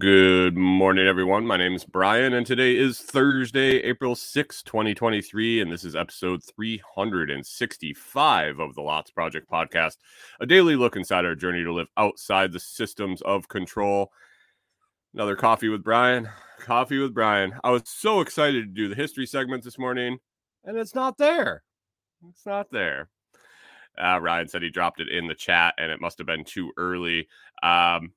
good morning, everyone. My name is Brian, and today is Thursday, April sixth, 2023, and this is episode 365 of the Lots Project podcast, a daily look inside our journey to live outside the systems of control. Another coffee with Brian. Coffee with Brian. I was so excited to do the history segment this morning, and it's not there. It's not there. Uh, Ryan said he dropped it in the chat, and it must have been too early. Um,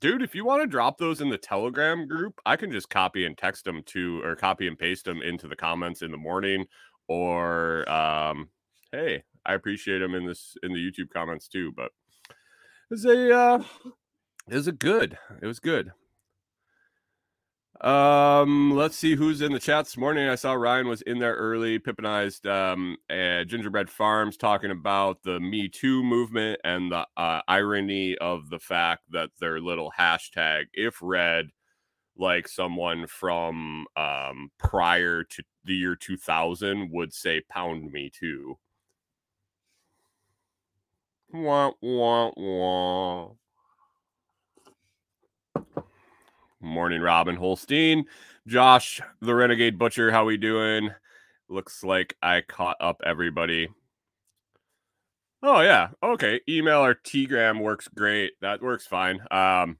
dude, if you want to drop those in the Telegram group, I can just copy and text them to, or copy and paste them into the comments in the morning. Or, um, hey, I appreciate them in this in the YouTube comments too. But it's a, uh, it was a good. It was good. Um, let's see who's in the chat this morning. I saw Ryan was in there early, pippinized um uh, gingerbread farms talking about the Me Too movement and the uh, irony of the fact that their little hashtag, if read like someone from um prior to the year 2000 would say pound me too. Wah, wah, wah. Morning, Robin Holstein. Josh, the Renegade Butcher, how we doing? Looks like I caught up everybody. Oh yeah, okay. Email or Tgram works great. That works fine. Um,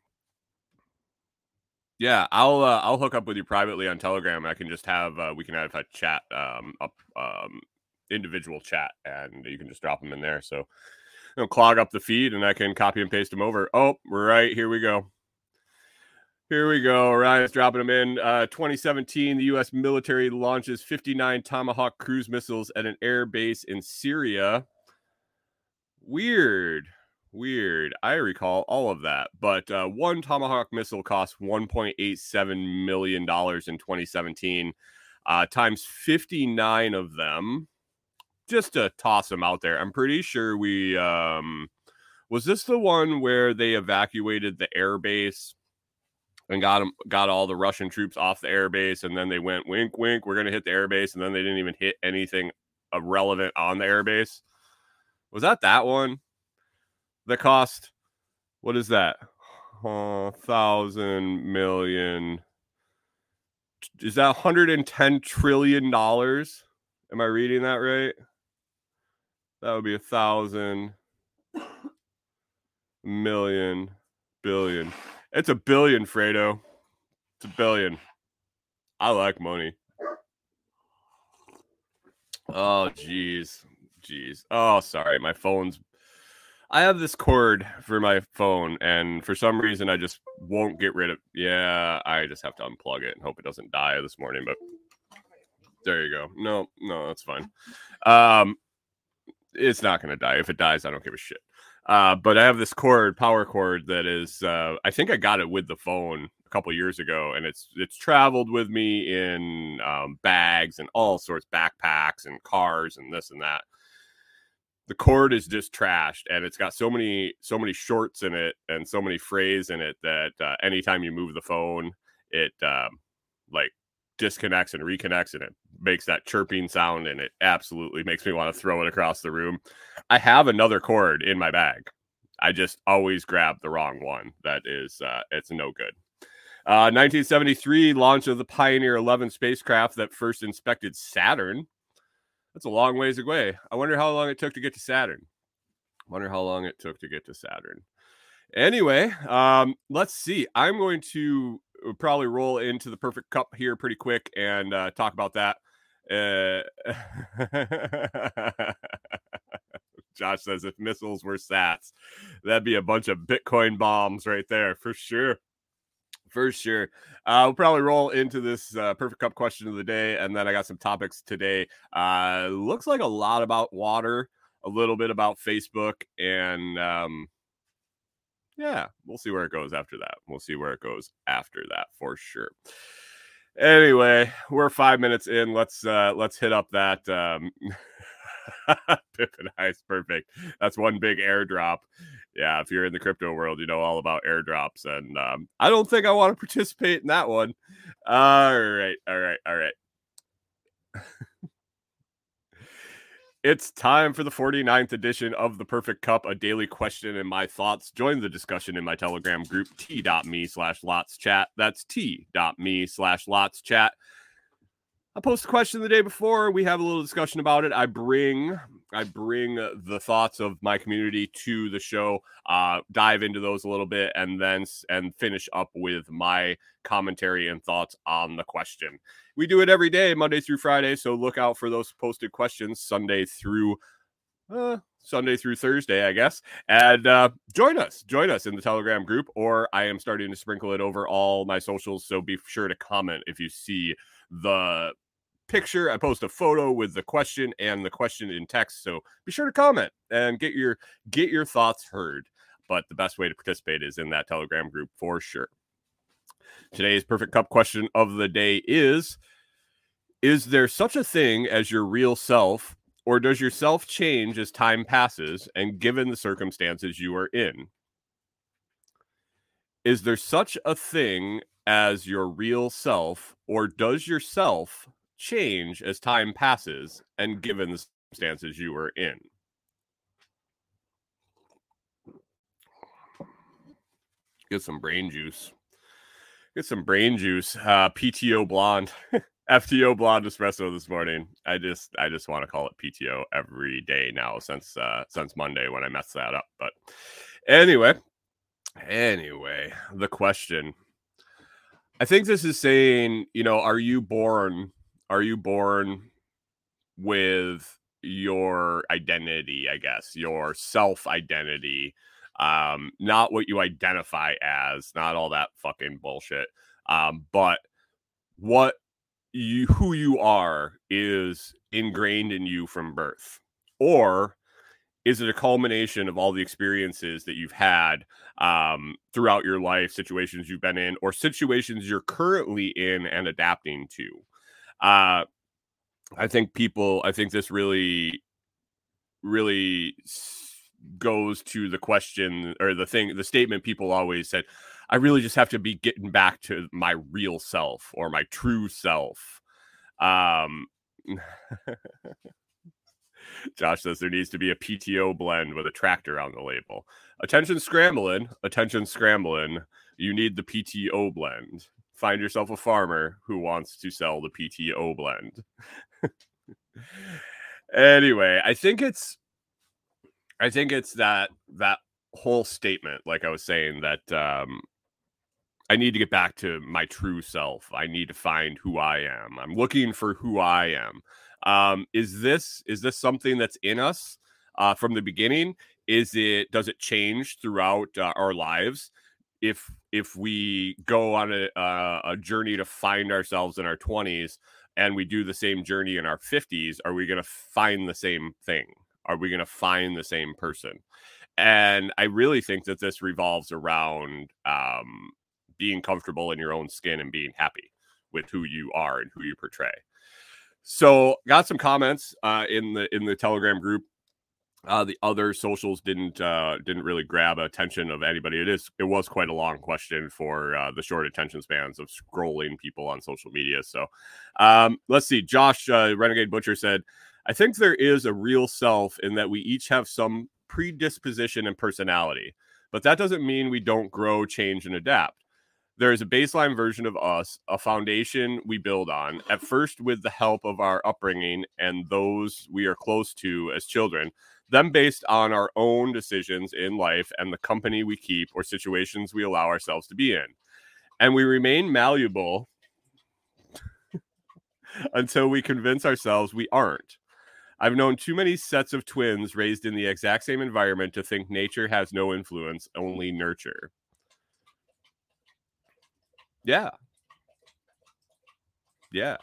yeah, I'll uh, I'll hook up with you privately on Telegram. I can just have uh, we can have a chat um up um individual chat, and you can just drop them in there. So know, clog up the feed, and I can copy and paste them over. Oh, right here we go. Here we go. Ryan's dropping them in. Uh, 2017, the U.S. military launches 59 Tomahawk cruise missiles at an air base in Syria. Weird. Weird. I recall all of that. But uh, one Tomahawk missile cost $1.87 million in 2017, uh, times 59 of them. Just to toss them out there. I'm pretty sure we. Um, was this the one where they evacuated the air base and got them got all the Russian troops off the airbase, and then they went wink wink, we're gonna hit the airbase, and then they didn't even hit anything relevant on the airbase. Was that that one? The cost, what is that? Uh, thousand million. Is that 110 trillion dollars? Am I reading that right? That would be a thousand million billion. It's a billion, Fredo. It's a billion. I like money. Oh, jeez. Jeez. Oh, sorry. My phone's. I have this cord for my phone, and for some reason, I just won't get rid of. Yeah, I just have to unplug it and hope it doesn't die this morning. But there you go. No, no, that's fine. Um, it's not to die. If it dies, I don't give a shit. Uh, but I have this cord, power cord that is. Uh, I think I got it with the phone a couple years ago, and it's it's traveled with me in um, bags and all sorts, backpacks and cars and this and that. The cord is just trashed, and it's got so many so many shorts in it and so many frays in it that uh, anytime you move the phone, it um, like disconnects and reconnects and it makes that chirping sound and it absolutely makes me want to throw it across the room. I have another cord in my bag. I just always grab the wrong one. That is uh it's no good. Uh 1973 launch of the Pioneer 11 spacecraft that first inspected Saturn. That's a long ways away. I wonder how long it took to get to Saturn. Wonder how long it took to get to Saturn. Anyway, um, let's see. I'm going to uh, probably roll into the perfect cup here pretty quick and uh, talk about that. Uh, Josh says if missiles were sats, that'd be a bunch of Bitcoin bombs right there for sure. For sure. Uh, we'll probably roll into this uh, perfect cup question of the day. And then I got some topics today. Uh, looks like a lot about water, a little bit about Facebook, and um, yeah, we'll see where it goes after that. We'll see where it goes after that for sure. Anyway, we're five minutes in. Let's uh let's hit up that um Pippin perfect. That's one big airdrop. Yeah, if you're in the crypto world, you know all about airdrops, and um, I don't think I want to participate in that one. All right, all right, all right. It's time for the 49th edition of the Perfect Cup, a daily question and my thoughts. Join the discussion in my Telegram group, t.me slash lots chat. That's t.me slash lots chat. I post a question the day before. We have a little discussion about it. I bring I bring the thoughts of my community to the show, uh, dive into those a little bit, and then and finish up with my commentary and thoughts on the question. We do it every day, Monday through Friday. So look out for those posted questions Sunday through uh, Sunday through Thursday, I guess. And uh, join us, join us in the Telegram group, or I am starting to sprinkle it over all my socials. So be sure to comment if you see the picture. I post a photo with the question and the question in text. So be sure to comment and get your get your thoughts heard. But the best way to participate is in that Telegram group for sure. Today's perfect cup question of the day is Is there such a thing as your real self, or does your self change as time passes and given the circumstances you are in? Is there such a thing as your real self, or does yourself change as time passes and given the circumstances you are in. Get some brain juice. Get some brain juice. Uh, PTO blonde, FTO blonde espresso this morning. I just I just want to call it PTO every day now since uh since Monday when I messed that up. But anyway, anyway, the question. I think this is saying, you know, are you born are you born with your identity, I guess, your self identity, um, not what you identify as, not all that fucking bullshit, um, but what you who you are is ingrained in you from birth, or is it a culmination of all the experiences that you've had um, throughout your life, situations you've been in, or situations you're currently in and adapting to? uh, I think people, I think this really, really goes to the question or the thing, the statement people always said, I really just have to be getting back to my real self or my true self. Um, Josh says there needs to be a PTO blend with a tractor on the label. Attention scrambling, attention scrambling. You need the PTO blend find yourself a farmer who wants to sell the PTO blend. anyway, I think it's I think it's that that whole statement like I was saying that um I need to get back to my true self. I need to find who I am. I'm looking for who I am. Um is this is this something that's in us uh from the beginning? Is it does it change throughout uh, our lives? if if we go on a uh, a journey to find ourselves in our 20s and we do the same journey in our 50s are we going to find the same thing are we going to find the same person and i really think that this revolves around um, being comfortable in your own skin and being happy with who you are and who you portray so got some comments uh, in the in the telegram group uh, the other socials didn't uh, didn't really grab attention of anybody. It is it was quite a long question for uh, the short attention spans of scrolling people on social media. So um, let's see. Josh uh, Renegade Butcher said, "I think there is a real self in that we each have some predisposition and personality, but that doesn't mean we don't grow, change, and adapt." There is a baseline version of us, a foundation we build on, at first with the help of our upbringing and those we are close to as children, then based on our own decisions in life and the company we keep or situations we allow ourselves to be in. And we remain malleable until we convince ourselves we aren't. I've known too many sets of twins raised in the exact same environment to think nature has no influence, only nurture. Yeah. Yeah.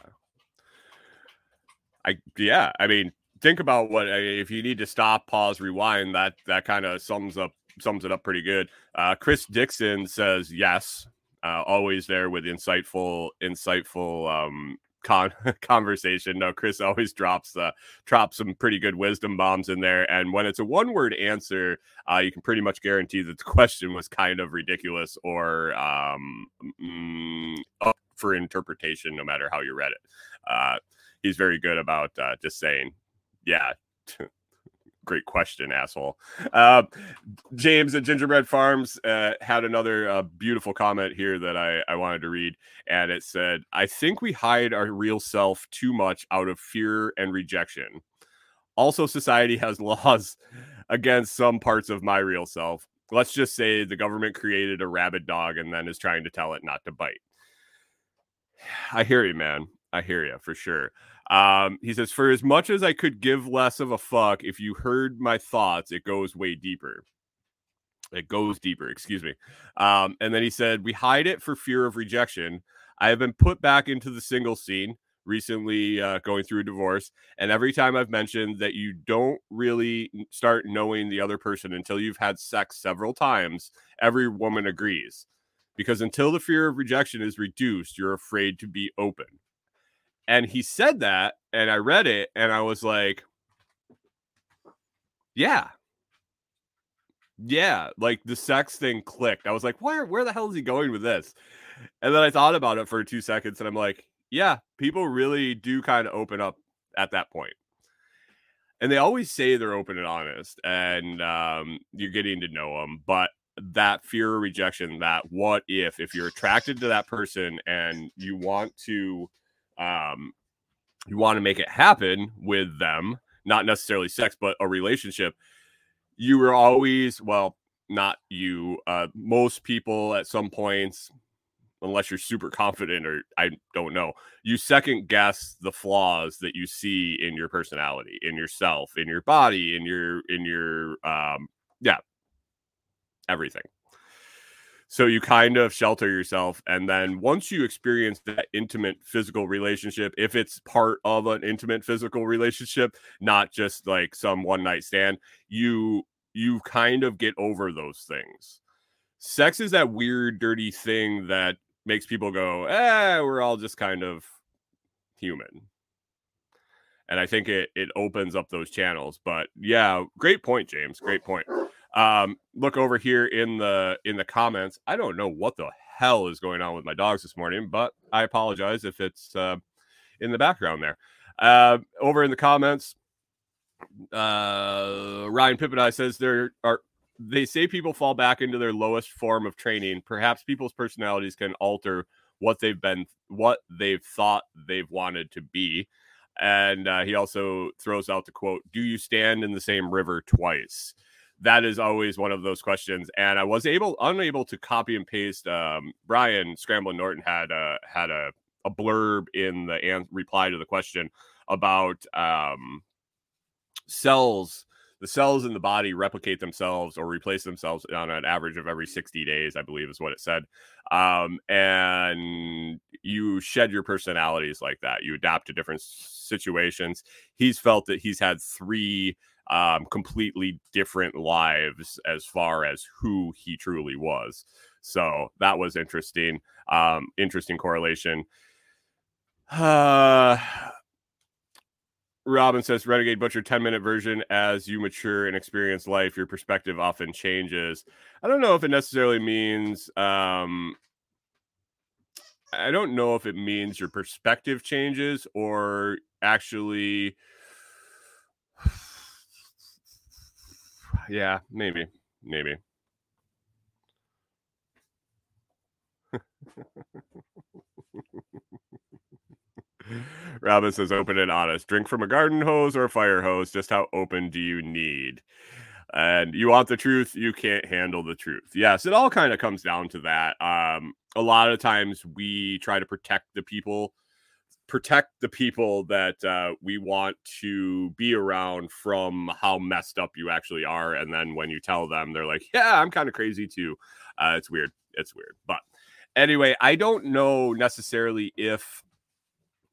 I yeah, I mean, think about what if you need to stop, pause, rewind. That that kind of sums up sums it up pretty good. Uh, Chris Dixon says yes, uh, always there with insightful insightful um, con- conversation. No, Chris always drops uh, drops some pretty good wisdom bombs in there, and when it's a one word answer, uh, you can pretty much guarantee that the question was kind of ridiculous or um, mm, up for interpretation, no matter how you read it. Uh, he's very good about uh, just saying, "Yeah." great question, asshole. Uh, James at Gingerbread Farms uh, had another uh, beautiful comment here that I, I wanted to read. And it said, I think we hide our real self too much out of fear and rejection. Also, society has laws against some parts of my real self. Let's just say the government created a rabid dog and then is trying to tell it not to bite. I hear you, man. I hear you for sure. Um, he says, for as much as I could give less of a fuck, if you heard my thoughts, it goes way deeper. It goes deeper, excuse me. Um, and then he said, we hide it for fear of rejection. I have been put back into the single scene recently, uh, going through a divorce. And every time I've mentioned that you don't really start knowing the other person until you've had sex several times, every woman agrees. Because until the fear of rejection is reduced, you're afraid to be open. And he said that, and I read it, and I was like, yeah. Yeah, like the sex thing clicked. I was like, where where the hell is he going with this? And then I thought about it for two seconds, and I'm like, yeah, people really do kind of open up at that point. And they always say they're open and honest, and um, you're getting to know them. But that fear of rejection, that what if, if you're attracted to that person and you want to um, you want to make it happen with them, not necessarily sex, but a relationship, you were always, well, not you, uh, most people at some points, unless you're super confident or I don't know, you second guess the flaws that you see in your personality, in yourself, in your body, in your, in your, um, yeah, everything. So you kind of shelter yourself. And then once you experience that intimate physical relationship, if it's part of an intimate physical relationship, not just like some one night stand, you you kind of get over those things. Sex is that weird, dirty thing that makes people go, eh, we're all just kind of human. And I think it it opens up those channels. But yeah, great point, James. Great point. Um, look over here in the in the comments. I don't know what the hell is going on with my dogs this morning, but I apologize if it's uh, in the background there. Uh, over in the comments, uh, Ryan Pippin says there are they say people fall back into their lowest form of training. Perhaps people's personalities can alter what they've been, what they've thought they've wanted to be. And uh, he also throws out the quote: "Do you stand in the same river twice?" That is always one of those questions. And I was able unable to copy and paste. Um, Brian Scramblin Norton had a had a, a blurb in the an- reply to the question about um, cells. The cells in the body replicate themselves or replace themselves on an average of every 60 days, I believe is what it said. Um, and you shed your personalities like that. You adapt to different situations. He's felt that he's had three um, completely different lives as far as who he truly was. So that was interesting. Um, interesting correlation. Uh, Robin says Renegade Butcher 10 minute version as you mature and experience life, your perspective often changes. I don't know if it necessarily means um I don't know if it means your perspective changes or actually yeah, maybe, maybe. Robin says, open and honest. Drink from a garden hose or a fire hose. Just how open do you need? And you want the truth, you can't handle the truth. Yes, it all kind of comes down to that. Um, a lot of times we try to protect the people protect the people that uh, we want to be around from how messed up you actually are. And then when you tell them, they're like, yeah, I'm kind of crazy too. Uh, it's weird. It's weird. But anyway, I don't know necessarily if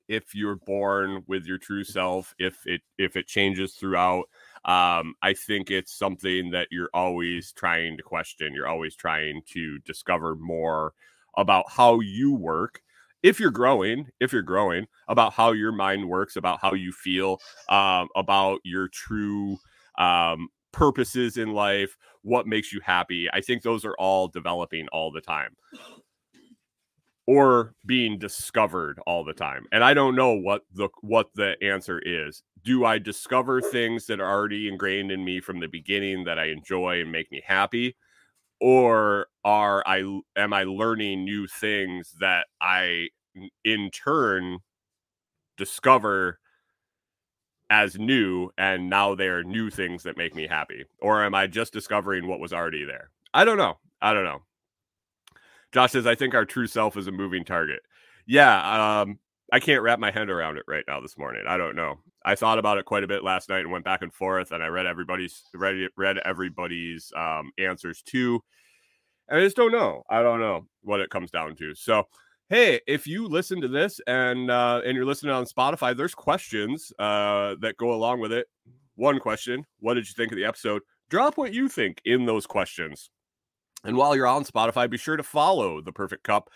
if you're born with your true self, if it if it changes throughout. Um, I think it's something that you're always trying to question. You're always trying to discover more about how you work if you're growing, if you're growing about how your mind works, about how you feel, um, about your true um, purposes in life, what makes you happy. I think those are all developing all the time or being discovered all the time. And I don't know what the what the answer is. Do I discover things that are already ingrained in me from the beginning that I enjoy and make me happy? Or are I am I learning new things that I in turn discover as new and now they're new things that make me happy? Or am I just discovering what was already there? I don't know. I don't know. Josh says, I think our true self is a moving target. Yeah, um, I can't wrap my head around it right now this morning. I don't know. I thought about it quite a bit last night and went back and forth, and I read everybody's read read everybody's um, answers too. And I just don't know. I don't know what it comes down to. So, hey, if you listen to this and uh, and you're listening on Spotify, there's questions uh, that go along with it. One question: What did you think of the episode? Drop what you think in those questions. And while you're on Spotify, be sure to follow the Perfect Cup,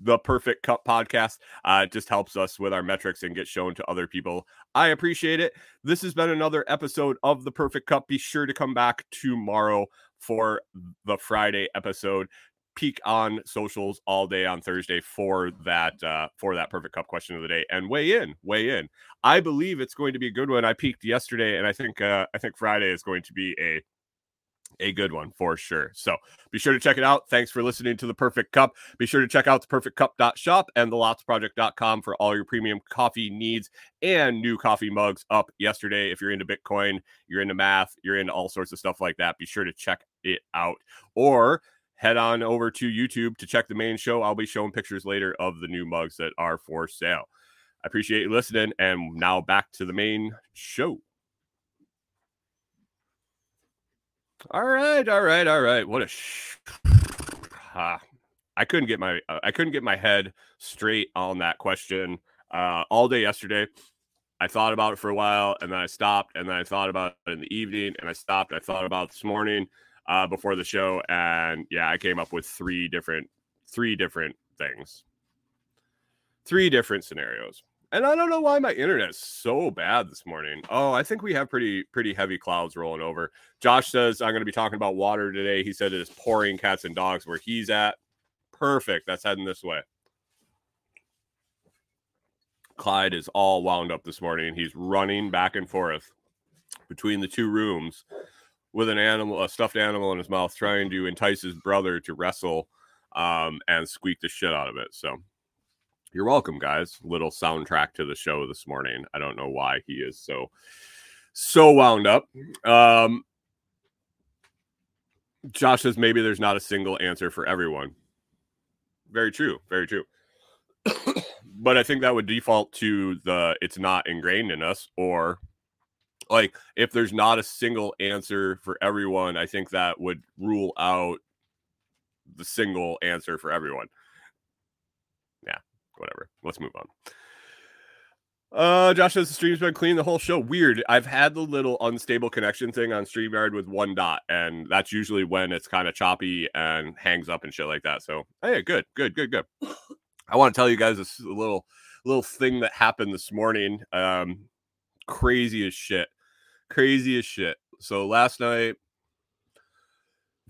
the Perfect Cup podcast. Uh, just helps us with our metrics and get shown to other people. I appreciate it. This has been another episode of the Perfect Cup. Be sure to come back tomorrow for the Friday episode. Peek on socials all day on Thursday for that uh, for that perfect cup question of the day and weigh in, weigh in. I believe it's going to be a good one. I peaked yesterday, and I think uh, I think Friday is going to be a a good one for sure. So be sure to check it out. Thanks for listening to the Perfect Cup. Be sure to check out the perfectcup.shop and the lotsproject.com for all your premium coffee needs and new coffee mugs up yesterday. If you're into Bitcoin, you're into math, you're into all sorts of stuff like that, be sure to check it out. Or head on over to YouTube to check the main show. I'll be showing pictures later of the new mugs that are for sale. I appreciate you listening. And now back to the main show. All right, all right, all right. What a sh- ah, I couldn't get my uh, I couldn't get my head straight on that question uh, all day yesterday. I thought about it for a while, and then I stopped, and then I thought about it in the evening, and I stopped. I thought about this morning uh, before the show, and yeah, I came up with three different three different things, three different scenarios. And I don't know why my internet's so bad this morning. Oh, I think we have pretty pretty heavy clouds rolling over. Josh says I'm going to be talking about water today. He said it is pouring cats and dogs where he's at. Perfect. That's heading this way. Clyde is all wound up this morning. He's running back and forth between the two rooms with an animal, a stuffed animal in his mouth, trying to entice his brother to wrestle um, and squeak the shit out of it. So you're welcome, guys. Little soundtrack to the show this morning. I don't know why he is so so wound up. Um, Josh says maybe there's not a single answer for everyone. Very true. Very true. but I think that would default to the it's not ingrained in us, or like if there's not a single answer for everyone, I think that would rule out the single answer for everyone whatever. Let's move on. Uh, Josh says the stream's been clean the whole show. Weird. I've had the little unstable connection thing on StreamYard with one dot, and that's usually when it's kind of choppy and hangs up and shit like that. So, hey, good, good, good, good. I want to tell you guys this little little thing that happened this morning. Um, crazy as shit, crazy as shit. So last night,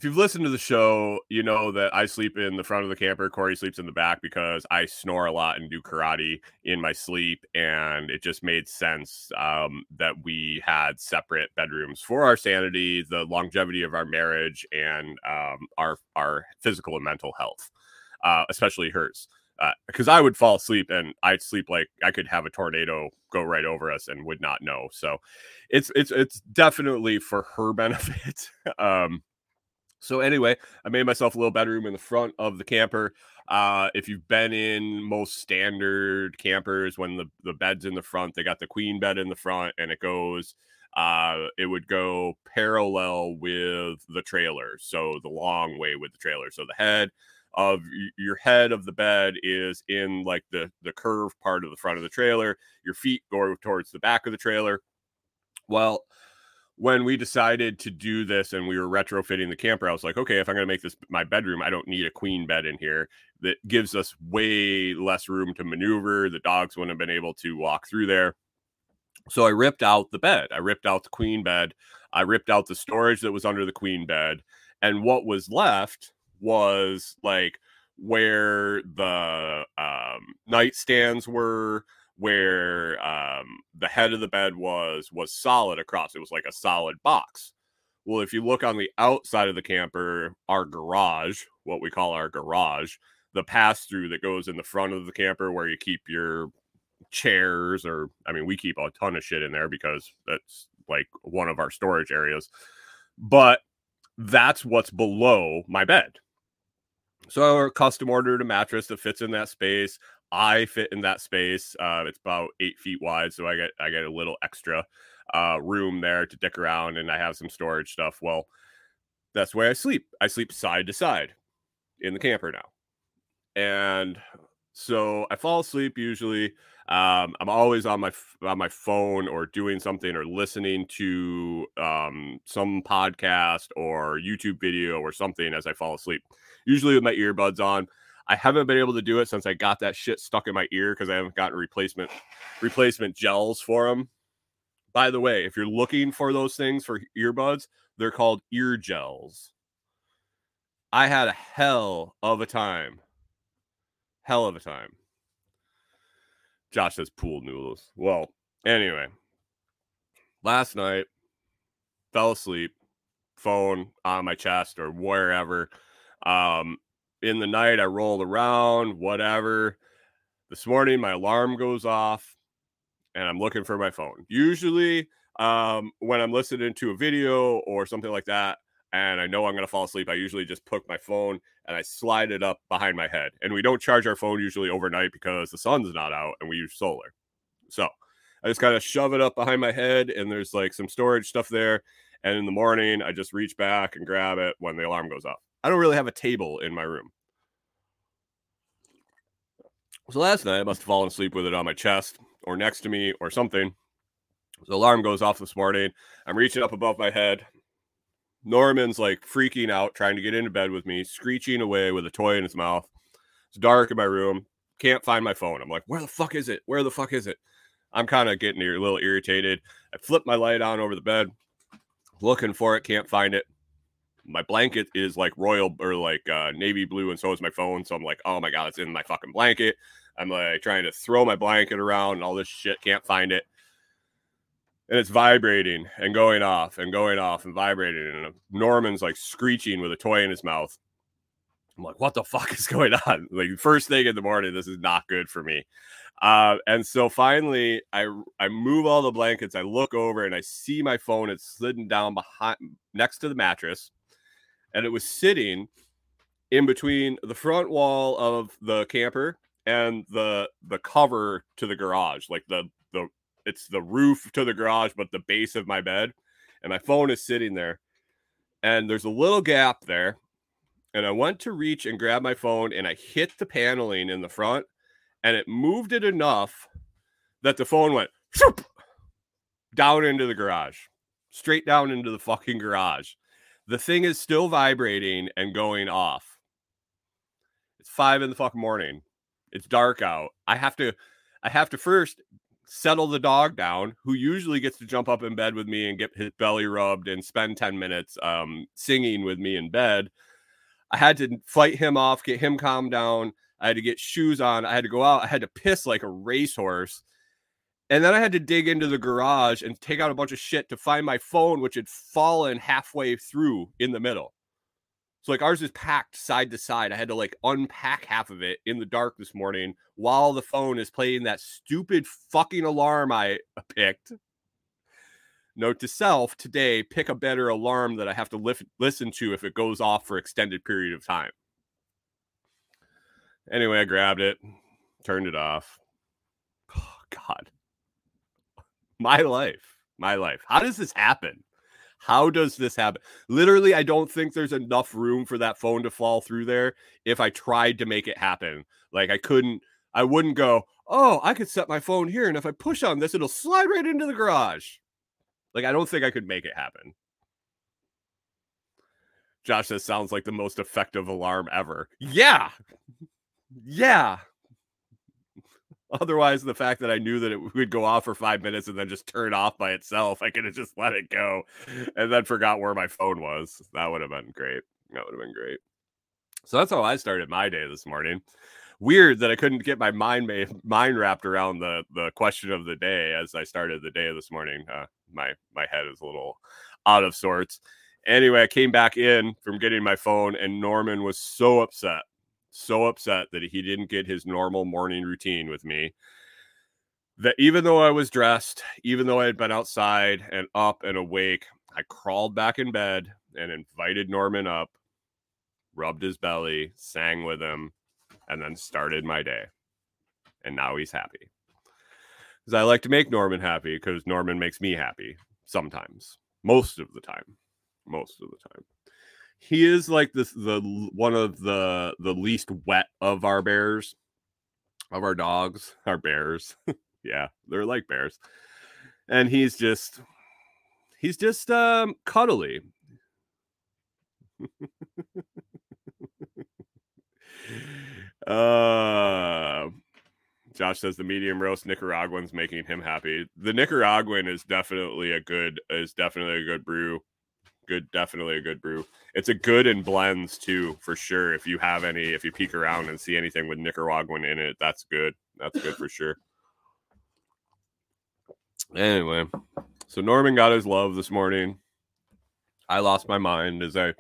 if you've listened to the show, you know that I sleep in the front of the camper. Corey sleeps in the back because I snore a lot and do karate in my sleep. And it just made sense um, that we had separate bedrooms for our sanity, the longevity of our marriage, and um, our our physical and mental health, uh, especially hers. Because uh, I would fall asleep and I'd sleep like I could have a tornado go right over us and would not know. So it's it's it's definitely for her benefit. um, so anyway, I made myself a little bedroom in the front of the camper. Uh, if you've been in most standard campers, when the, the bed's in the front, they got the queen bed in the front and it goes, uh, it would go parallel with the trailer. So the long way with the trailer. So the head of your head of the bed is in like the, the curved part of the front of the trailer. Your feet go towards the back of the trailer. Well, when we decided to do this and we were retrofitting the camper, I was like, okay, if I'm going to make this my bedroom, I don't need a queen bed in here. That gives us way less room to maneuver. The dogs wouldn't have been able to walk through there. So I ripped out the bed. I ripped out the queen bed. I ripped out the storage that was under the queen bed. And what was left was like where the um, nightstands were, where um, the head of the bed was was solid across. It was like a solid box. Well, if you look on the outside of the camper, our garage, what we call our garage, the pass through that goes in the front of the camper where you keep your chairs, or I mean, we keep a ton of shit in there because that's like one of our storage areas. But that's what's below my bed. So I custom ordered a mattress that fits in that space. I fit in that space. Uh, it's about eight feet wide, so I get I get a little extra uh, room there to dick around, and I have some storage stuff. Well, that's where I sleep. I sleep side to side in the camper now, and so I fall asleep usually. Um, I'm always on my on my phone or doing something or listening to um, some podcast or YouTube video or something as I fall asleep. Usually with my earbuds on. I haven't been able to do it since I got that shit stuck in my ear because I haven't gotten replacement replacement gels for them. By the way, if you're looking for those things for earbuds, they're called ear gels. I had a hell of a time. Hell of a time. Josh says pool noodles. Well, anyway, last night, fell asleep, phone on my chest or wherever. Um, in the night, I rolled around, whatever. This morning, my alarm goes off and I'm looking for my phone. Usually, um, when I'm listening to a video or something like that, and I know I'm going to fall asleep, I usually just put my phone and I slide it up behind my head. And we don't charge our phone usually overnight because the sun's not out and we use solar. So I just kind of shove it up behind my head and there's like some storage stuff there. And in the morning, I just reach back and grab it when the alarm goes off. I don't really have a table in my room. So last night I must have fallen asleep with it on my chest or next to me or something. The alarm goes off this morning. I'm reaching up above my head. Norman's like freaking out, trying to get into bed with me, screeching away with a toy in his mouth. It's dark in my room. Can't find my phone. I'm like, where the fuck is it? Where the fuck is it? I'm kind of getting a little irritated. I flip my light on over the bed, looking for it, can't find it my blanket is like royal or like uh, navy blue, and so is my phone. So I'm like, oh my god, it's in my fucking blanket. I'm like trying to throw my blanket around and all this shit, can't find it. And it's vibrating and going off and going off and vibrating. And Norman's like screeching with a toy in his mouth. I'm like, what the fuck is going on? Like, first thing in the morning, this is not good for me. Uh, and so finally, I I move all the blankets. I look over and I see my phone. It's slidden down behind next to the mattress and it was sitting in between the front wall of the camper and the the cover to the garage like the the it's the roof to the garage but the base of my bed. And my phone is sitting there. And there's a little gap there. And i went to reach and grab my phone and i hit the paneling in the front and it moved it enough that the phone went whoop, down into the garage straight down into the fucking garage the thing is still vibrating and going off. It's five in the fucking morning. It's dark out. I have to, I have to first settle the dog down, who usually gets to jump up in bed with me and get his belly rubbed and spend 10 minutes um, singing with me in bed. I had to fight him off, get him calmed down. I had to get shoes on. I had to go out. I had to piss like a racehorse. And then I had to dig into the garage and take out a bunch of shit to find my phone, which had fallen halfway through in the middle. So like ours is packed side to side. I had to like unpack half of it in the dark this morning while the phone is playing that stupid fucking alarm I picked. Note to self today, pick a better alarm that I have to lif- listen to if it goes off for extended period of time. Anyway, I grabbed it, turned it off. Oh, God my life my life how does this happen how does this happen literally i don't think there's enough room for that phone to fall through there if i tried to make it happen like i couldn't i wouldn't go oh i could set my phone here and if i push on this it'll slide right into the garage Like, I don't think I could make it happen. Josh this sounds like the most effective alarm ever. Yeah. Yeah. Otherwise, the fact that I knew that it would go off for five minutes and then just turn off by itself, I could have just let it go and then forgot where my phone was. That would have been great. That would have been great. So that's how I started my day this morning. Weird that I couldn't get my mind made, mind wrapped around the the question of the day as I started the day this morning. Uh, my my head is a little out of sorts. Anyway, I came back in from getting my phone, and Norman was so upset, so upset that he didn't get his normal morning routine with me. That even though I was dressed, even though I had been outside and up and awake, I crawled back in bed and invited Norman up, rubbed his belly, sang with him, and then started my day. And now he's happy. Because I like to make Norman happy because Norman makes me happy sometimes, most of the time most of the time. He is like this the one of the the least wet of our bears, of our dogs, our bears. yeah, they're like bears. And he's just he's just um cuddly. uh Josh says the medium roast Nicaraguan's making him happy. The Nicaraguan is definitely a good is definitely a good brew good, definitely a good brew. It's a good in blends too, for sure. If you have any, if you peek around and see anything with Nicaraguan in it, that's good. That's good for sure. Anyway, so Norman got his love this morning. I lost my mind as I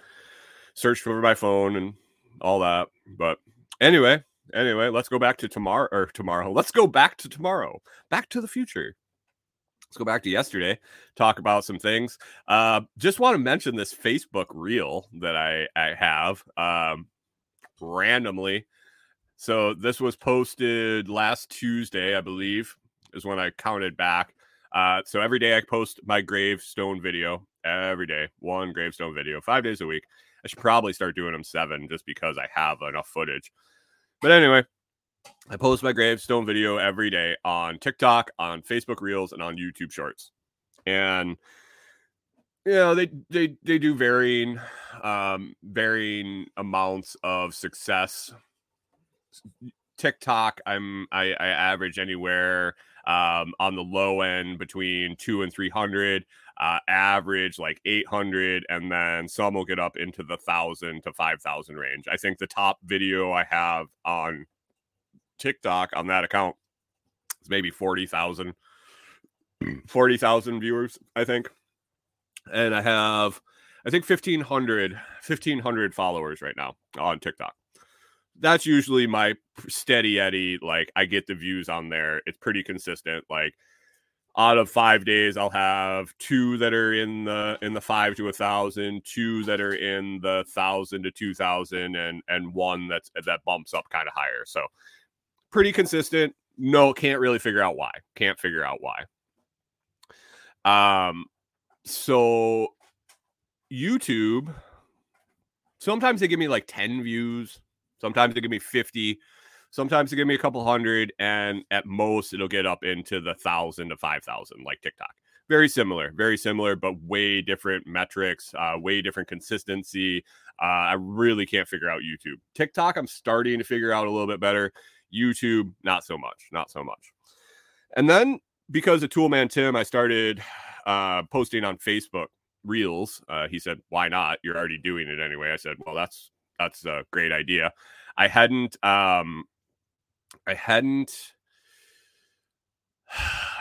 searched for my phone and all that. But anyway, anyway, let's go back to tomorrow or tomorrow. Let's go back to tomorrow. Back to the future let's go back to yesterday talk about some things. Uh just want to mention this facebook reel that i i have um randomly. So this was posted last tuesday i believe is when i counted back. Uh so every day i post my gravestone video every day one gravestone video five days a week. I should probably start doing them seven just because i have enough footage. But anyway I post my gravestone video every day on TikTok, on Facebook Reels, and on YouTube Shorts. And you know, they they they do varying um varying amounts of success. TikTok, I'm I, I average anywhere um on the low end between two and three hundred. Uh, average like 800 and then some will get up into the thousand to 5000 range i think the top video i have on TikTok on that account. It's maybe 40,000 hmm. 40,000 viewers, I think. And I have I think 1500 1500 followers right now on TikTok. That's usually my steady eddy like I get the views on there. It's pretty consistent like out of five days i'll have two that are in the in the five to a thousand two that are in the thousand to two thousand and and one that's that bumps up kind of higher so pretty consistent. No, can't really figure out why. Can't figure out why. Um, so YouTube, sometimes they give me like 10 views, sometimes they give me 50, sometimes they give me a couple hundred, and at most it'll get up into the thousand to five thousand, like TikTok. Very similar, very similar, but way different metrics, uh, way different consistency. Uh, I really can't figure out YouTube. TikTok, I'm starting to figure out a little bit better. YouTube, not so much, not so much. And then because of Toolman Tim, I started uh, posting on Facebook Reels. Uh, he said, "Why not? You're already doing it anyway." I said, "Well, that's that's a great idea." I hadn't, um, I hadn't.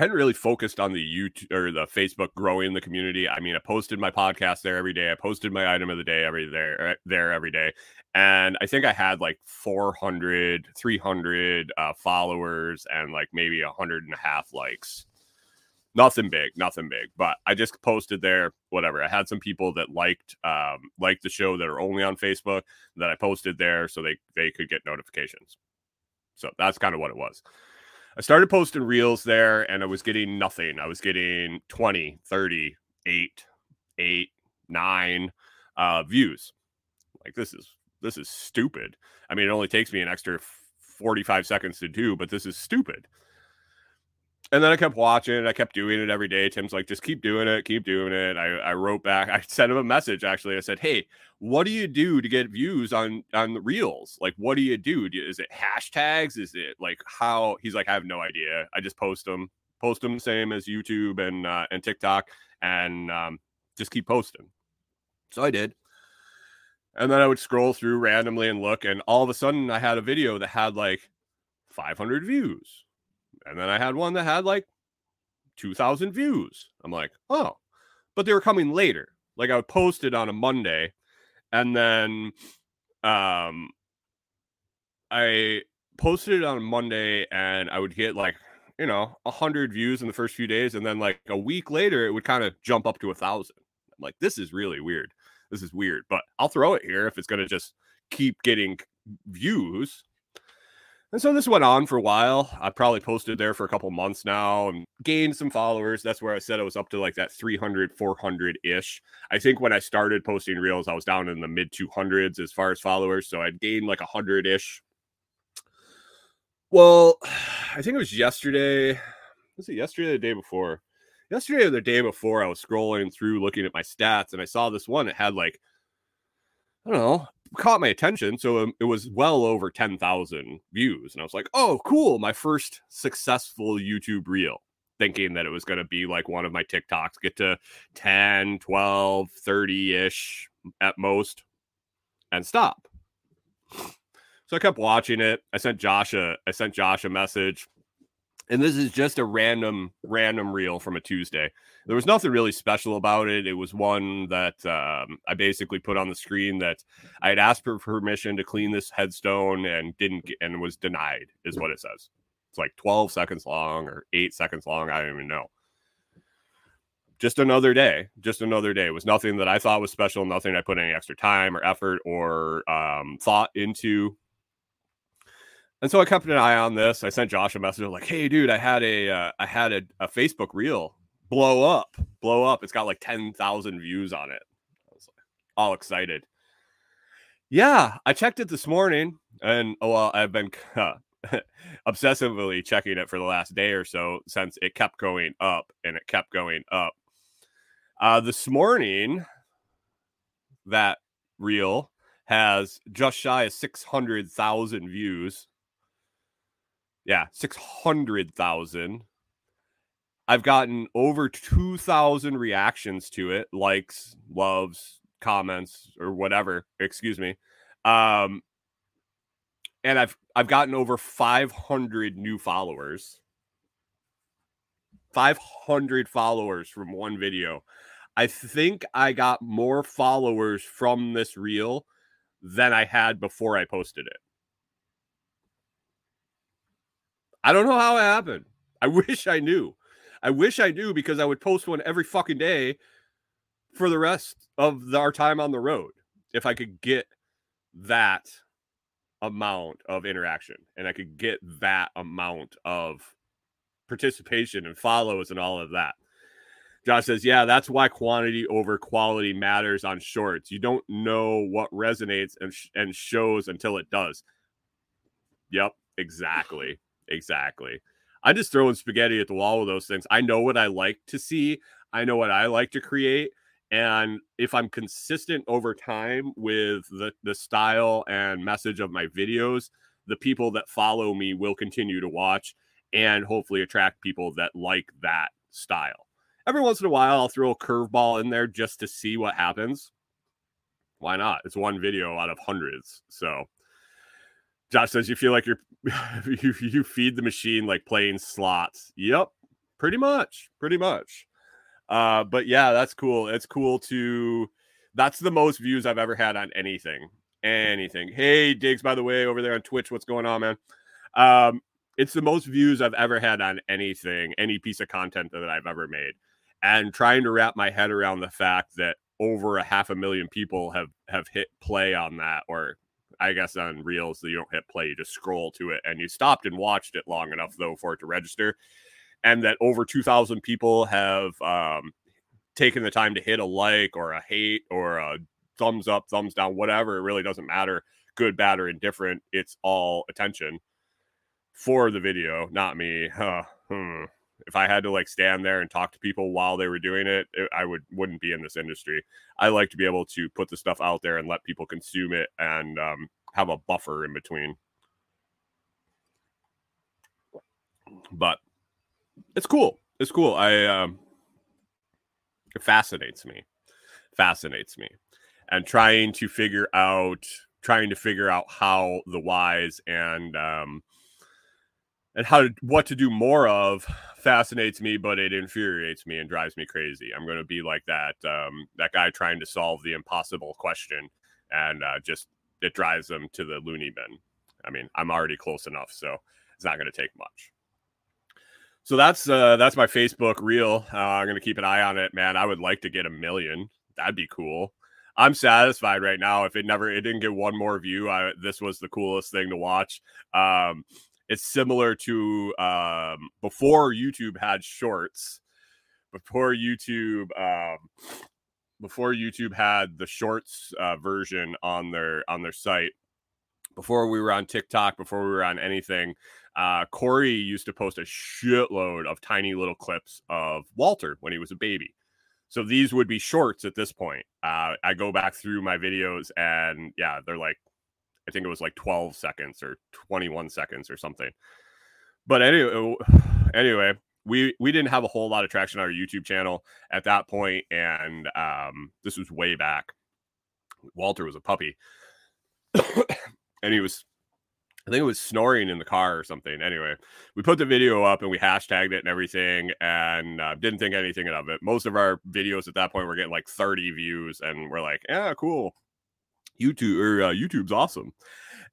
I hadn't really focused on the YouTube or the Facebook growing the community. I mean, I posted my podcast there every day. I posted my item of the day every there there every day, and I think I had like 400, 300 uh, followers and like maybe a hundred and a half likes. Nothing big, nothing big, but I just posted there. Whatever. I had some people that liked um, liked the show that are only on Facebook that I posted there, so they they could get notifications. So that's kind of what it was. I started posting reels there and I was getting nothing. I was getting 20, 30, 8, 8, 9 uh, views. Like this is this is stupid. I mean, it only takes me an extra 45 seconds to do, but this is stupid. And then I kept watching it. I kept doing it every day. Tim's like, just keep doing it, keep doing it. I, I wrote back. I sent him a message actually. I said, hey, what do you do to get views on on the reels? Like, what do you do? Is it hashtags? Is it like how? He's like, I have no idea. I just post them, post them the same as YouTube and uh, and TikTok, and um, just keep posting. So I did. And then I would scroll through randomly and look, and all of a sudden I had a video that had like 500 views and then I had one that had like 2,000 views. I'm like, oh, but they were coming later. Like I would post it on a Monday, and then um, I posted it on Monday, and I would get like you know a hundred views in the first few days, and then like a week later, it would kind of jump up to a thousand. I'm like, this is really weird. This is weird, but I'll throw it here if it's gonna just keep getting views and so this went on for a while. I probably posted there for a couple months now and gained some followers. That's where I said I was up to like that 300, 400 ish. I think when I started posting reels, I was down in the mid 200s as far as followers. So I'd gained like 100 ish. Well, I think it was yesterday. Was it yesterday or the day before? Yesterday or the day before, I was scrolling through looking at my stats and I saw this one. It had like, I don't know, caught my attention. So um, it was well over 10,000 views. And I was like, oh, cool. My first successful YouTube reel, thinking that it was going to be like one of my TikToks, get to 10, 12, 30 ish at most and stop. So I kept watching it. I sent Josh a I sent Josh a message and this is just a random random reel from a Tuesday. There was nothing really special about it. It was one that um, I basically put on the screen that I had asked for permission to clean this headstone and didn't get, and was denied, is what it says. It's like 12 seconds long or eight seconds long. I don't even know. Just another day. Just another day. It was nothing that I thought was special. Nothing I put any extra time or effort or um, thought into. And so I kept an eye on this. I sent Josh a message like, "Hey, dude, I had a uh, I had a, a, Facebook reel blow up, blow up. It's got like ten thousand views on it." I was like, all excited. Yeah, I checked it this morning, and oh well, I've been uh, obsessively checking it for the last day or so since it kept going up and it kept going up. Uh, this morning, that reel has just shy of six hundred thousand views yeah, 600,000. I've gotten over 2,000 reactions to it, likes, loves, comments, or whatever. Excuse me. Um, and I've I've gotten over 500 new followers. 500 followers from one video. I think I got more followers from this reel than I had before I posted it. I don't know how it happened. I wish I knew. I wish I knew because I would post one every fucking day for the rest of the, our time on the road if I could get that amount of interaction and I could get that amount of participation and follows and all of that. Josh says, Yeah, that's why quantity over quality matters on shorts. You don't know what resonates and, sh- and shows until it does. Yep, exactly. Exactly. I'm just throwing spaghetti at the wall with those things. I know what I like to see. I know what I like to create. And if I'm consistent over time with the, the style and message of my videos, the people that follow me will continue to watch and hopefully attract people that like that style. Every once in a while, I'll throw a curveball in there just to see what happens. Why not? It's one video out of hundreds. So Josh says you feel like you're you, you feed the machine like playing slots. Yep, pretty much, pretty much. Uh, but yeah, that's cool. It's cool to. That's the most views I've ever had on anything. Anything. Hey, Diggs, by the way, over there on Twitch, what's going on, man? Um, it's the most views I've ever had on anything, any piece of content that I've ever made, and trying to wrap my head around the fact that over a half a million people have have hit play on that or I guess on Reels, that you don't hit play, you just scroll to it, and you stopped and watched it long enough though for it to register, and that over two thousand people have um, taken the time to hit a like or a hate or a thumbs up, thumbs down, whatever. It really doesn't matter, good, bad, or indifferent. It's all attention for the video, not me. Huh. Hmm. If I had to like stand there and talk to people while they were doing it, it I would wouldn't be in this industry. I like to be able to put the stuff out there and let people consume it and um, have a buffer in between. But it's cool. It's cool. I um, it fascinates me. Fascinates me. And trying to figure out trying to figure out how the whys and um and how to, what to do more of fascinates me but it infuriates me and drives me crazy i'm going to be like that um that guy trying to solve the impossible question and uh, just it drives them to the loony bin i mean i'm already close enough so it's not going to take much so that's uh that's my facebook reel uh, i'm going to keep an eye on it man i would like to get a million that'd be cool I'm satisfied right now. If it never, it didn't get one more view. I, this was the coolest thing to watch. Um, it's similar to um, before YouTube had shorts. Before YouTube, um, before YouTube had the shorts uh, version on their on their site. Before we were on TikTok, before we were on anything, uh, Corey used to post a shitload of tiny little clips of Walter when he was a baby. So these would be shorts at this point. Uh, I go back through my videos and yeah, they're like, I think it was like 12 seconds or 21 seconds or something. But anyway, anyway, we we didn't have a whole lot of traction on our YouTube channel at that point, and um, this was way back. Walter was a puppy, and he was I think it was snoring in the car or something. Anyway, we put the video up and we hashtagged it and everything, and uh, didn't think anything of it. Most of our videos at that point were getting like 30 views, and we're like, "Yeah, cool." YouTube or uh, YouTube's awesome,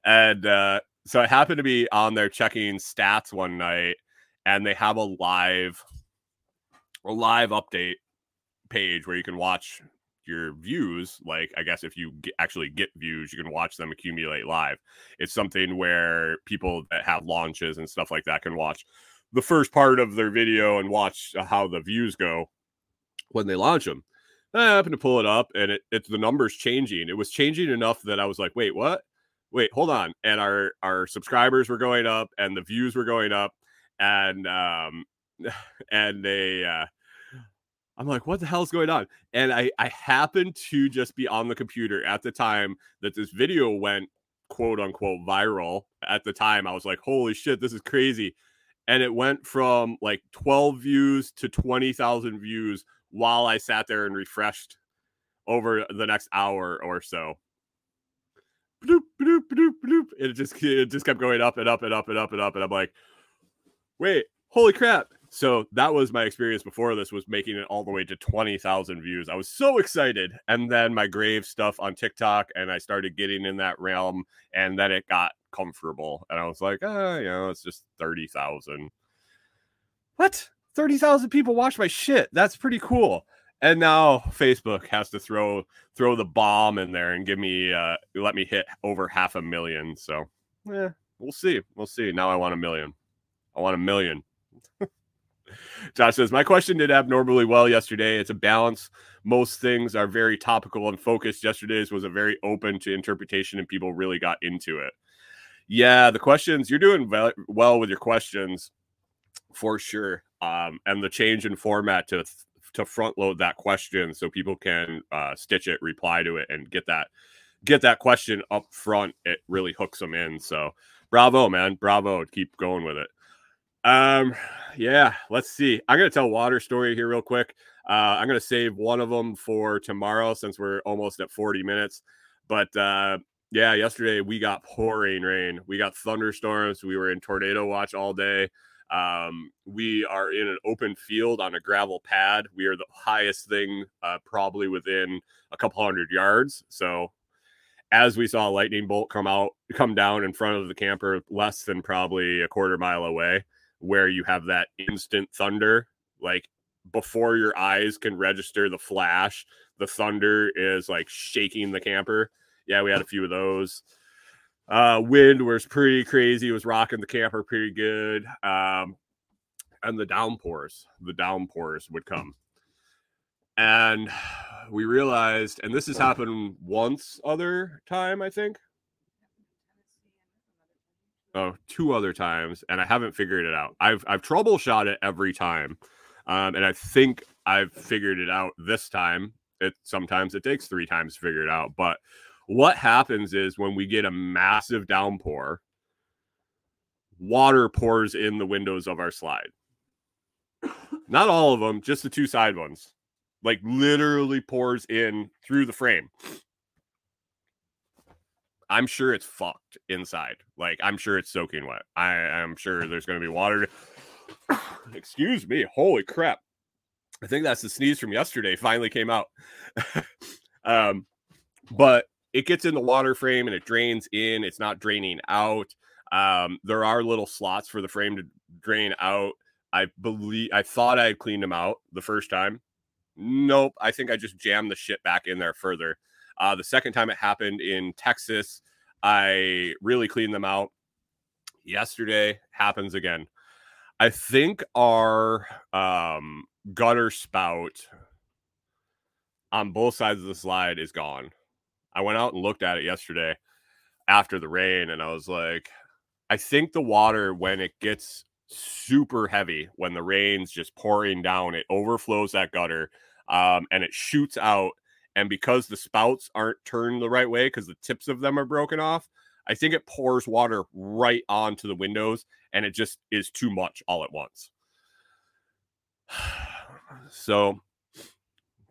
and uh, so I happened to be on there checking stats one night, and they have a live, a live update page where you can watch your views. Like i guess if you actually get views you can watch them accumulate live. It's something where people that have launches and stuff like that can watch the first part of their video and watch how the views go when they launch them i happened to pull it up and it, it's the numbers changing it was changing enough that i was like wait what wait hold on and our our subscribers were going up and the views were going up and um and they uh I'm like, what the hell's going on? And I, I happened to just be on the computer at the time that this video went quote unquote viral. At the time, I was like, holy shit, this is crazy. And it went from like 12 views to 20,000 views while I sat there and refreshed over the next hour or so. Bloop, bloop, bloop, bloop. It just it just kept going up and up and up and up and up. And I'm like, wait, holy crap so that was my experience before this was making it all the way to 20,000 views. I was so excited. And then my grave stuff on TikTok and I started getting in that realm and then it got comfortable and I was like, ah, you know, it's just 30,000. What? 30,000 people watch my shit. That's pretty cool. And now Facebook has to throw throw the bomb in there and give me uh let me hit over half a million. So, yeah, we'll see. We'll see. Now I want a million. I want a million. Josh says, My question did abnormally well yesterday. It's a balance. Most things are very topical and focused. Yesterday's was a very open to interpretation, and people really got into it. Yeah, the questions, you're doing well with your questions for sure. Um, and the change in format to to front load that question so people can uh, stitch it, reply to it, and get that get that question up front. It really hooks them in. So bravo, man, bravo. Keep going with it. Um, yeah, let's see. I'm gonna tell water story here real quick. Uh, I'm gonna save one of them for tomorrow since we're almost at 40 minutes. But uh, yeah, yesterday we got pouring rain. We got thunderstorms. We were in tornado watch all day. Um, we are in an open field on a gravel pad. We are the highest thing, uh, probably within a couple hundred yards. So, as we saw a lightning bolt come out, come down in front of the camper, less than probably a quarter mile away where you have that instant thunder, like before your eyes can register the flash, the thunder is like shaking the camper. Yeah, we had a few of those. Uh, wind was pretty crazy. It was rocking the camper pretty good. Um, and the downpours, the downpours would come. And we realized, and this has happened once other time, I think. oh, two other times, and I haven't figured it out. I've I've troubleshot it every time, um, and I think I've figured it out this time. It sometimes it takes three times to figure it out, but what happens is when we get a massive downpour, water pours in the windows of our slide. Not all of them, just the two side ones. Like literally pours in through the frame. I'm sure it's fucked inside. Like I'm sure it's soaking wet. I am sure there's going to be water. Excuse me. Holy crap. I think that's the sneeze from yesterday finally came out. um, but it gets in the water frame and it drains in. It's not draining out. Um, there are little slots for the frame to drain out. I believe I thought I had cleaned them out the first time. Nope. I think I just jammed the shit back in there further. Uh, the second time it happened in Texas, I really cleaned them out. Yesterday happens again. I think our um, gutter spout on both sides of the slide is gone. I went out and looked at it yesterday after the rain, and I was like, I think the water, when it gets super heavy, when the rain's just pouring down, it overflows that gutter um, and it shoots out. And because the spouts aren't turned the right way, because the tips of them are broken off, I think it pours water right onto the windows and it just is too much all at once. So,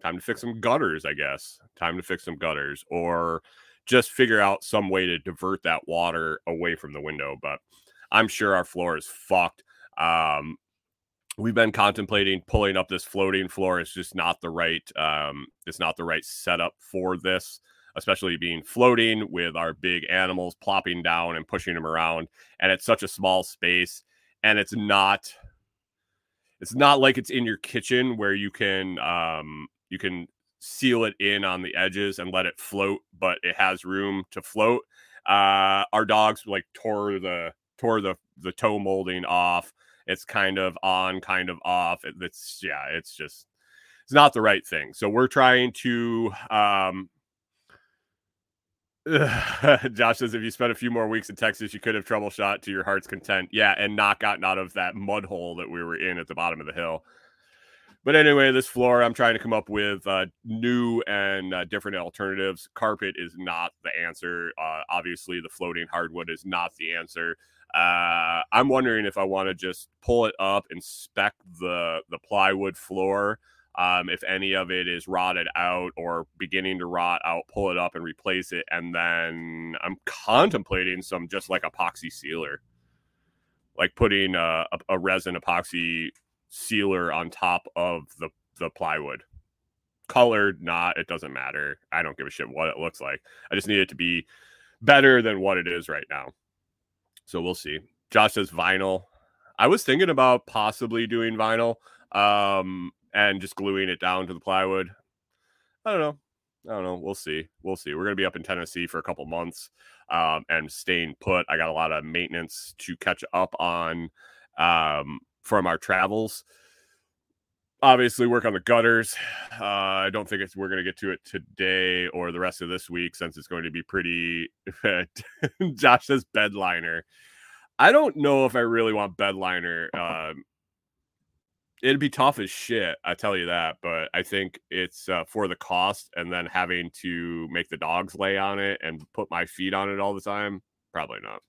time to fix some gutters, I guess. Time to fix some gutters or just figure out some way to divert that water away from the window. But I'm sure our floor is fucked. Um, we've been contemplating pulling up this floating floor. It's just not the right. Um, it's not the right setup for this, especially being floating with our big animals plopping down and pushing them around. And it's such a small space, and it's not. It's not like it's in your kitchen where you can um, you can seal it in on the edges and let it float, but it has room to float. Uh, our dogs like tore the tore the the toe molding off. It's kind of on, kind of off. It, it's yeah, it's just it's not the right thing. So we're trying to. Um, Josh says if you spent a few more weeks in Texas, you could have troubleshot to your heart's content. Yeah, and not gotten out of that mud hole that we were in at the bottom of the hill. But anyway, this floor, I'm trying to come up with uh, new and uh, different alternatives. Carpet is not the answer. Uh, obviously, the floating hardwood is not the answer. Uh, I'm wondering if I want to just pull it up, inspect the the plywood floor. Um, if any of it is rotted out or beginning to rot out, pull it up and replace it. And then I'm contemplating some just like epoxy sealer, like putting a, a, a resin epoxy sealer on top of the the plywood. Colored, not, it doesn't matter. I don't give a shit what it looks like. I just need it to be better than what it is right now. So we'll see. Josh says vinyl. I was thinking about possibly doing vinyl um, and just gluing it down to the plywood. I don't know. I don't know. We'll see. We'll see. We're going to be up in Tennessee for a couple months um, and staying put. I got a lot of maintenance to catch up on um, from our travels. Obviously, work on the gutters. Uh, I don't think it's we're going to get to it today or the rest of this week since it's going to be pretty. Josh says bed liner. I don't know if I really want bedliner. Um, it'd be tough as shit. I tell you that, but I think it's uh, for the cost and then having to make the dogs lay on it and put my feet on it all the time. Probably not.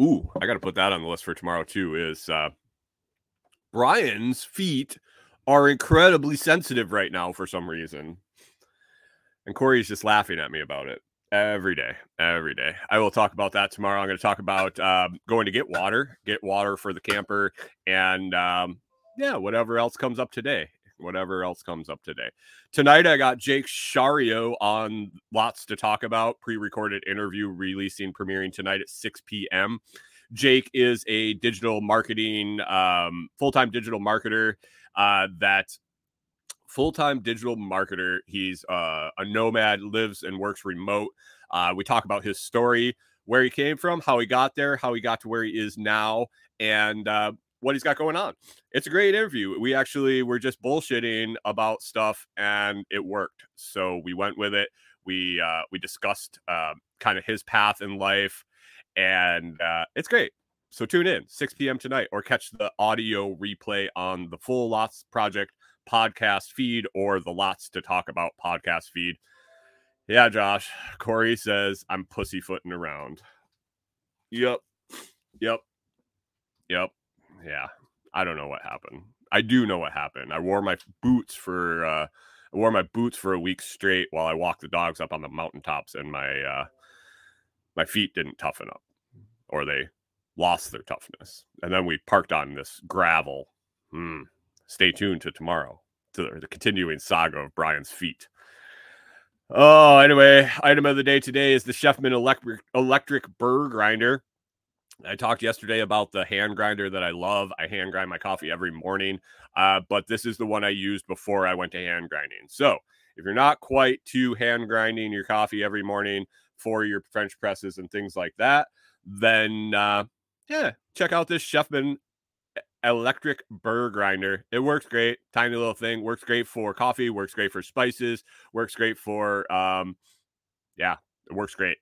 Ooh, I got to put that on the list for tomorrow too. Is uh, Brian's feet are incredibly sensitive right now for some reason, and Corey's just laughing at me about it every day, every day. I will talk about that tomorrow. I'm going to talk about um, going to get water, get water for the camper, and um, yeah, whatever else comes up today. Whatever else comes up today. Tonight, I got Jake Shario on lots to talk about. Pre recorded interview releasing, premiering tonight at 6 p.m. Jake is a digital marketing, um, full time digital marketer uh, that full time digital marketer. He's uh, a nomad, lives and works remote. Uh, we talk about his story, where he came from, how he got there, how he got to where he is now, and uh, what he's got going on. It's a great interview. We actually were just bullshitting about stuff and it worked. So we went with it. We uh, we discussed uh, kind of his path in life, and uh, it's great. So tune in 6 p.m. tonight, or catch the audio replay on the full Lots Project podcast feed or the Lots to Talk About podcast feed. Yeah, Josh. Corey says I'm pussyfooting around. Yep. Yep. Yep. Yeah. I don't know what happened. I do know what happened. I wore my boots for uh I wore my boots for a week straight while I walked the dogs up on the mountaintops and my uh my feet didn't toughen up or they lost their toughness. And then we parked on this gravel. Hmm. Stay tuned to tomorrow to the, continuing saga of Brian's feet. Oh, anyway, item of the day today is the Chefman electric electric burr grinder. I talked yesterday about the hand grinder that I love. I hand grind my coffee every morning, uh, but this is the one I used before I went to hand grinding. So if you're not quite to hand grinding your coffee every morning for your French presses and things like that, then uh, yeah, check out this Chefman electric burr grinder. It works great. Tiny little thing. Works great for coffee. Works great for spices. Works great for um, yeah, it works great.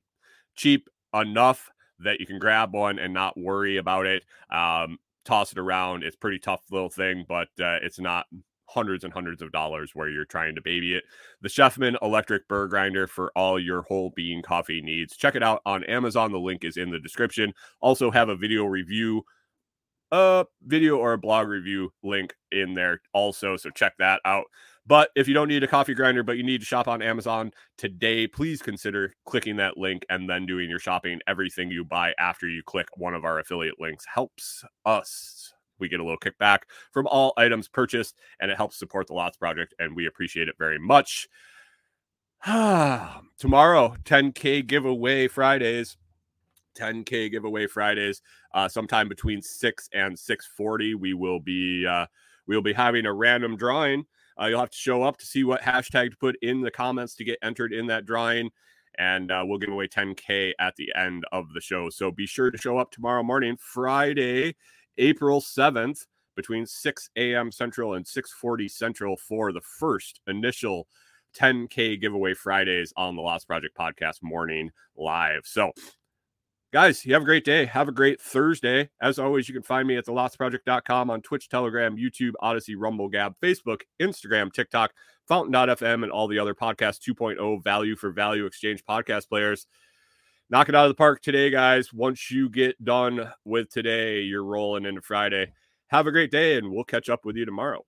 Cheap enough that you can grab one and not worry about it. Um, toss it around. It's pretty tough little thing, but uh, it's not hundreds and hundreds of dollars where you're trying to baby it. The Chefman electric burr grinder for all your whole bean coffee needs. Check it out on Amazon. The link is in the description. Also have a video review a video or a blog review link in there also. So check that out. But if you don't need a coffee grinder, but you need to shop on Amazon today, please consider clicking that link and then doing your shopping. Everything you buy after you click one of our affiliate links helps us. We get a little kickback from all items purchased, and it helps support the Lots Project, and we appreciate it very much. Tomorrow, 10K giveaway Fridays. 10k giveaway Fridays. Uh, sometime between six and 6:40, we will be uh, we will be having a random drawing. Uh, you'll have to show up to see what hashtag to put in the comments to get entered in that drawing, and uh, we'll give away 10k at the end of the show. So be sure to show up tomorrow morning, Friday, April 7th, between 6 a.m. Central and 6:40 Central for the first initial 10K giveaway Fridays on the Lots Project podcast morning live. So guys, you have a great day. Have a great Thursday. As always, you can find me at thelotsproject.com on Twitch, Telegram, YouTube, Odysee, Rumble, Gab, Facebook, Instagram, TikTok, Fountain.fm, and all the other podcast 2.0 value for value exchange podcast players. Knock it out of the park today, guys. Once you get done with today, you're rolling into Friday. Have a great day, and we'll catch up with you tomorrow.